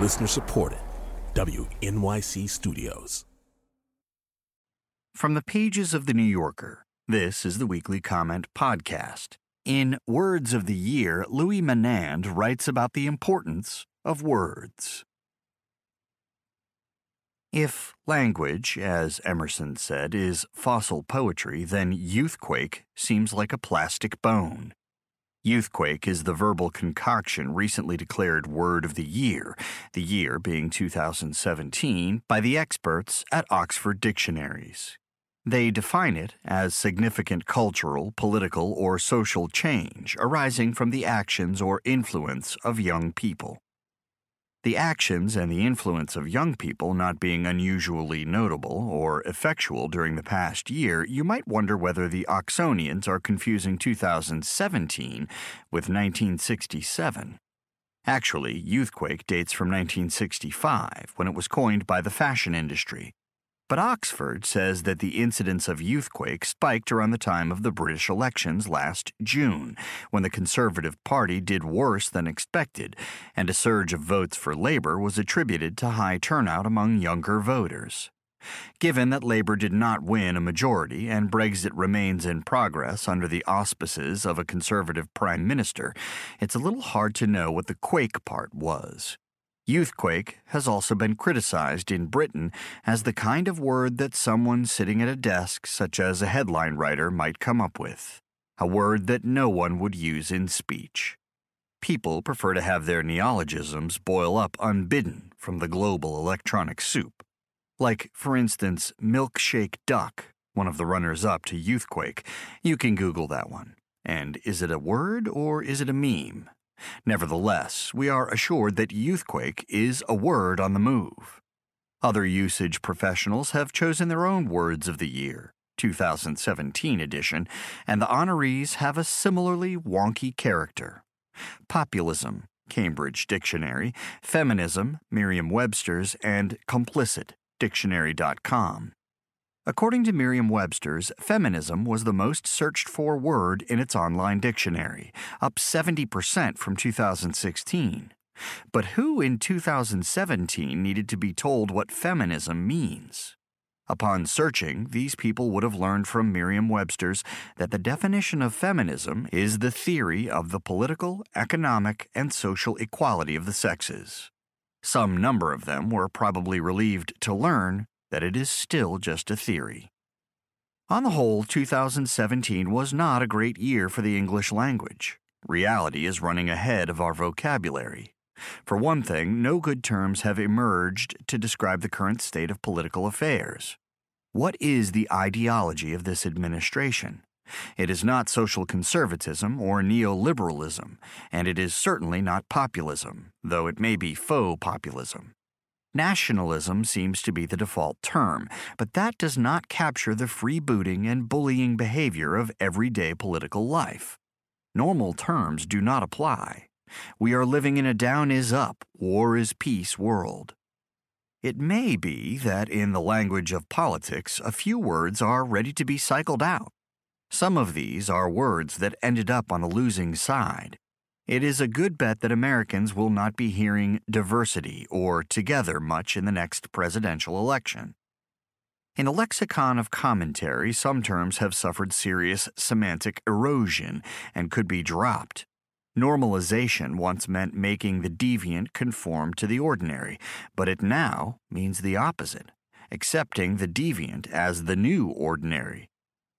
Listener supported. WNYC Studios. From the pages of The New Yorker, this is the Weekly Comment Podcast. In Words of the Year, Louis Menand writes about the importance of words. If language, as Emerson said, is fossil poetry, then Youthquake seems like a plastic bone. Youthquake is the verbal concoction recently declared Word of the Year, the year being 2017, by the experts at Oxford Dictionaries. They define it as significant cultural, political, or social change arising from the actions or influence of young people. The actions and the influence of young people not being unusually notable or effectual during the past year, you might wonder whether the Oxonians are confusing 2017 with 1967. Actually, Youthquake dates from 1965, when it was coined by the fashion industry. But Oxford says that the incidence of youthquake spiked around the time of the British elections last June, when the Conservative Party did worse than expected, and a surge of votes for Labour was attributed to high turnout among younger voters. Given that Labour did not win a majority and Brexit remains in progress under the auspices of a Conservative Prime Minister, it's a little hard to know what the quake part was. Youthquake has also been criticized in Britain as the kind of word that someone sitting at a desk, such as a headline writer, might come up with. A word that no one would use in speech. People prefer to have their neologisms boil up unbidden from the global electronic soup. Like, for instance, milkshake duck, one of the runners up to Youthquake. You can Google that one. And is it a word or is it a meme? Nevertheless, we are assured that youthquake is a word on the move. Other usage professionals have chosen their own words of the year, 2017 edition, and the honorees have a similarly wonky character. Populism, Cambridge Dictionary, feminism, Merriam Webster's, and complicit, dictionary.com. According to Merriam Webster's, feminism was the most searched for word in its online dictionary, up 70% from 2016. But who in 2017 needed to be told what feminism means? Upon searching, these people would have learned from Merriam Webster's that the definition of feminism is the theory of the political, economic, and social equality of the sexes. Some number of them were probably relieved to learn that it is still just a theory. On the whole, 2017 was not a great year for the English language. Reality is running ahead of our vocabulary. For one thing, no good terms have emerged to describe the current state of political affairs. What is the ideology of this administration? It is not social conservatism or neoliberalism, and it is certainly not populism, though it may be faux populism. Nationalism seems to be the default term, but that does not capture the freebooting and bullying behavior of everyday political life. Normal terms do not apply. We are living in a down is up, war is peace world. It may be that in the language of politics, a few words are ready to be cycled out. Some of these are words that ended up on the losing side, it is a good bet that Americans will not be hearing diversity or together much in the next presidential election. In a lexicon of commentary, some terms have suffered serious semantic erosion and could be dropped. Normalization once meant making the deviant conform to the ordinary, but it now means the opposite, accepting the deviant as the new ordinary.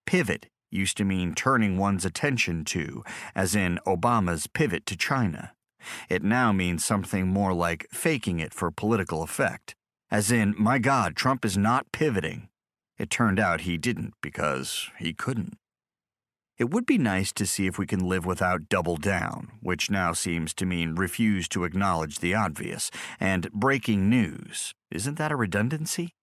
Pivot used to mean turning one's attention to, as in Obama's pivot to China. It now means something more like faking it for political effect, as in, my God, Trump is not pivoting. It turned out he didn't because he couldn't. It would be nice to see if we can live without double down, which now seems to mean refuse to acknowledge the obvious, and breaking news. Isn't that a redundancy?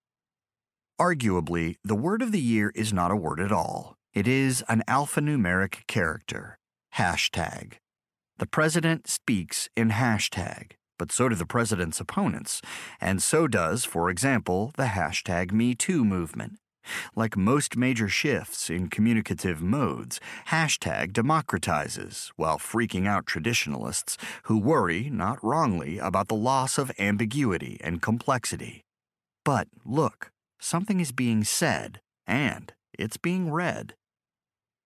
Arguably, the word of the year is not a word at all. It is an alphanumeric character. Hashtag. The president speaks in hashtag, but so do the president's opponents, and so does, for example, the hashtag MeToo movement. Like most major shifts in communicative modes, hashtag democratizes while freaking out traditionalists who worry, not wrongly, about the loss of ambiguity and complexity. But look, something is being said, and it's being read.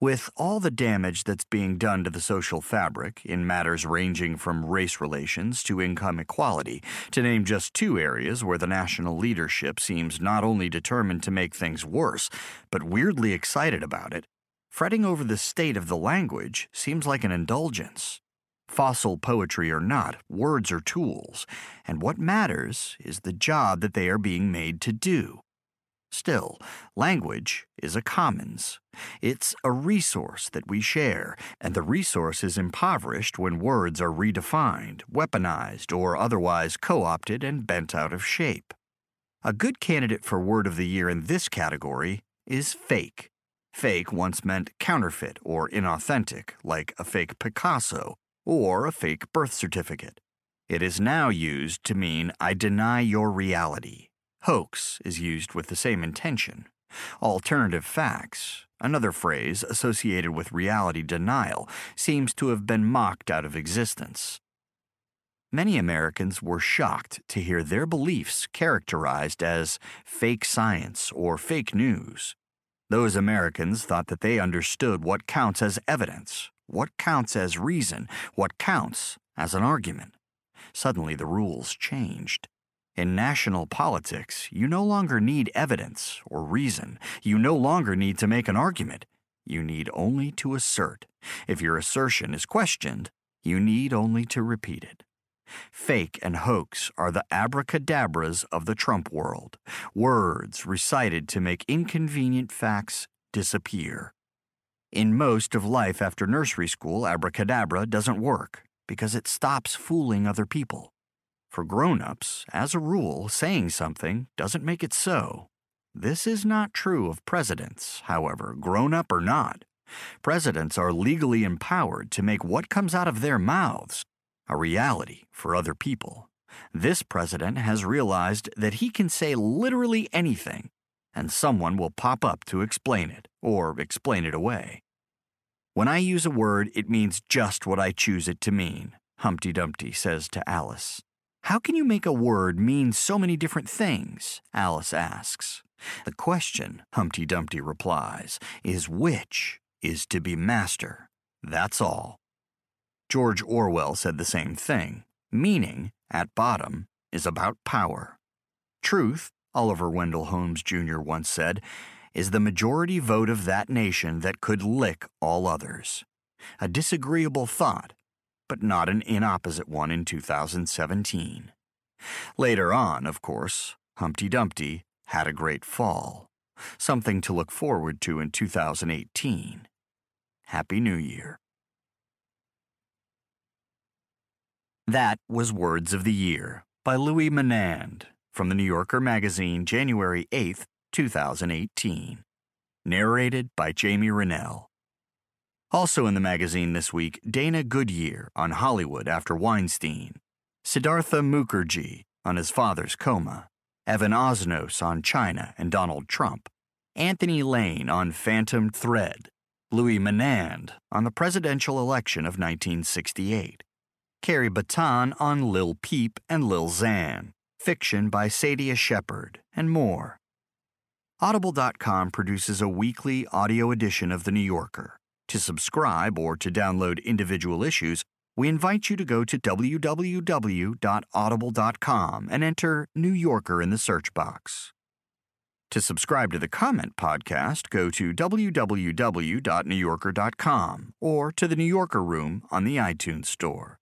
With all the damage that's being done to the social fabric in matters ranging from race relations to income equality, to name just two areas where the national leadership seems not only determined to make things worse, but weirdly excited about it, fretting over the state of the language seems like an indulgence. Fossil poetry or not, words are tools, and what matters is the job that they are being made to do. Still, language is a commons. It's a resource that we share, and the resource is impoverished when words are redefined, weaponized, or otherwise co opted and bent out of shape. A good candidate for Word of the Year in this category is fake. Fake once meant counterfeit or inauthentic, like a fake Picasso or a fake birth certificate. It is now used to mean I deny your reality Hoax is used with the same intention. Alternative facts, another phrase associated with reality denial, seems to have been mocked out of existence. Many Americans were shocked to hear their beliefs characterized as fake science or fake news. Those Americans thought that they understood what counts as evidence, what counts as reason, what counts as an argument. Suddenly the rules changed. In national politics, you no longer need evidence or reason. You no longer need to make an argument. You need only to assert. If your assertion is questioned, you need only to repeat it. Fake and hoax are the abracadabras of the Trump world, words recited to make inconvenient facts disappear. In most of life after nursery school, abracadabra doesn't work because it stops fooling other people. For grown ups, as a rule, saying something doesn't make it so. This is not true of presidents, however, grown up or not. Presidents are legally empowered to make what comes out of their mouths a reality for other people. This president has realized that he can say literally anything, and someone will pop up to explain it or explain it away. When I use a word, it means just what I choose it to mean, Humpty Dumpty says to Alice. How can you make a word mean so many different things? Alice asks. The question, Humpty Dumpty replies, is which is to be master. That's all. George Orwell said the same thing. Meaning, at bottom, is about power. Truth, Oliver Wendell Holmes Jr. once said, is the majority vote of that nation that could lick all others. A disagreeable thought, but not an inopposite one in 2017. Later on, of course, Humpty Dumpty had a great fall, something to look forward to in 2018. Happy New Year. That was Words of the Year by Louis Menand from the New Yorker magazine, January 8, 2018. Narrated by Jamie Rennell. Also in the magazine this week, Dana Goodyear on Hollywood after Weinstein, Siddhartha Mukherjee on his father's coma, Evan Osnos on China and Donald Trump, Anthony Lane on Phantom Thread, Louis Menand on the presidential election of 1968, Carrie Battan on Lil Peep and Lil Xan, fiction by Sadia Shepard, and more. Audible.com produces a weekly audio edition of The New Yorker. To subscribe or to download individual issues, we invite you to go to www.audible.com and enter New Yorker in the search box. To subscribe to the Comment Podcast, go to www.newyorker.com or to the New Yorker Room on the iTunes Store.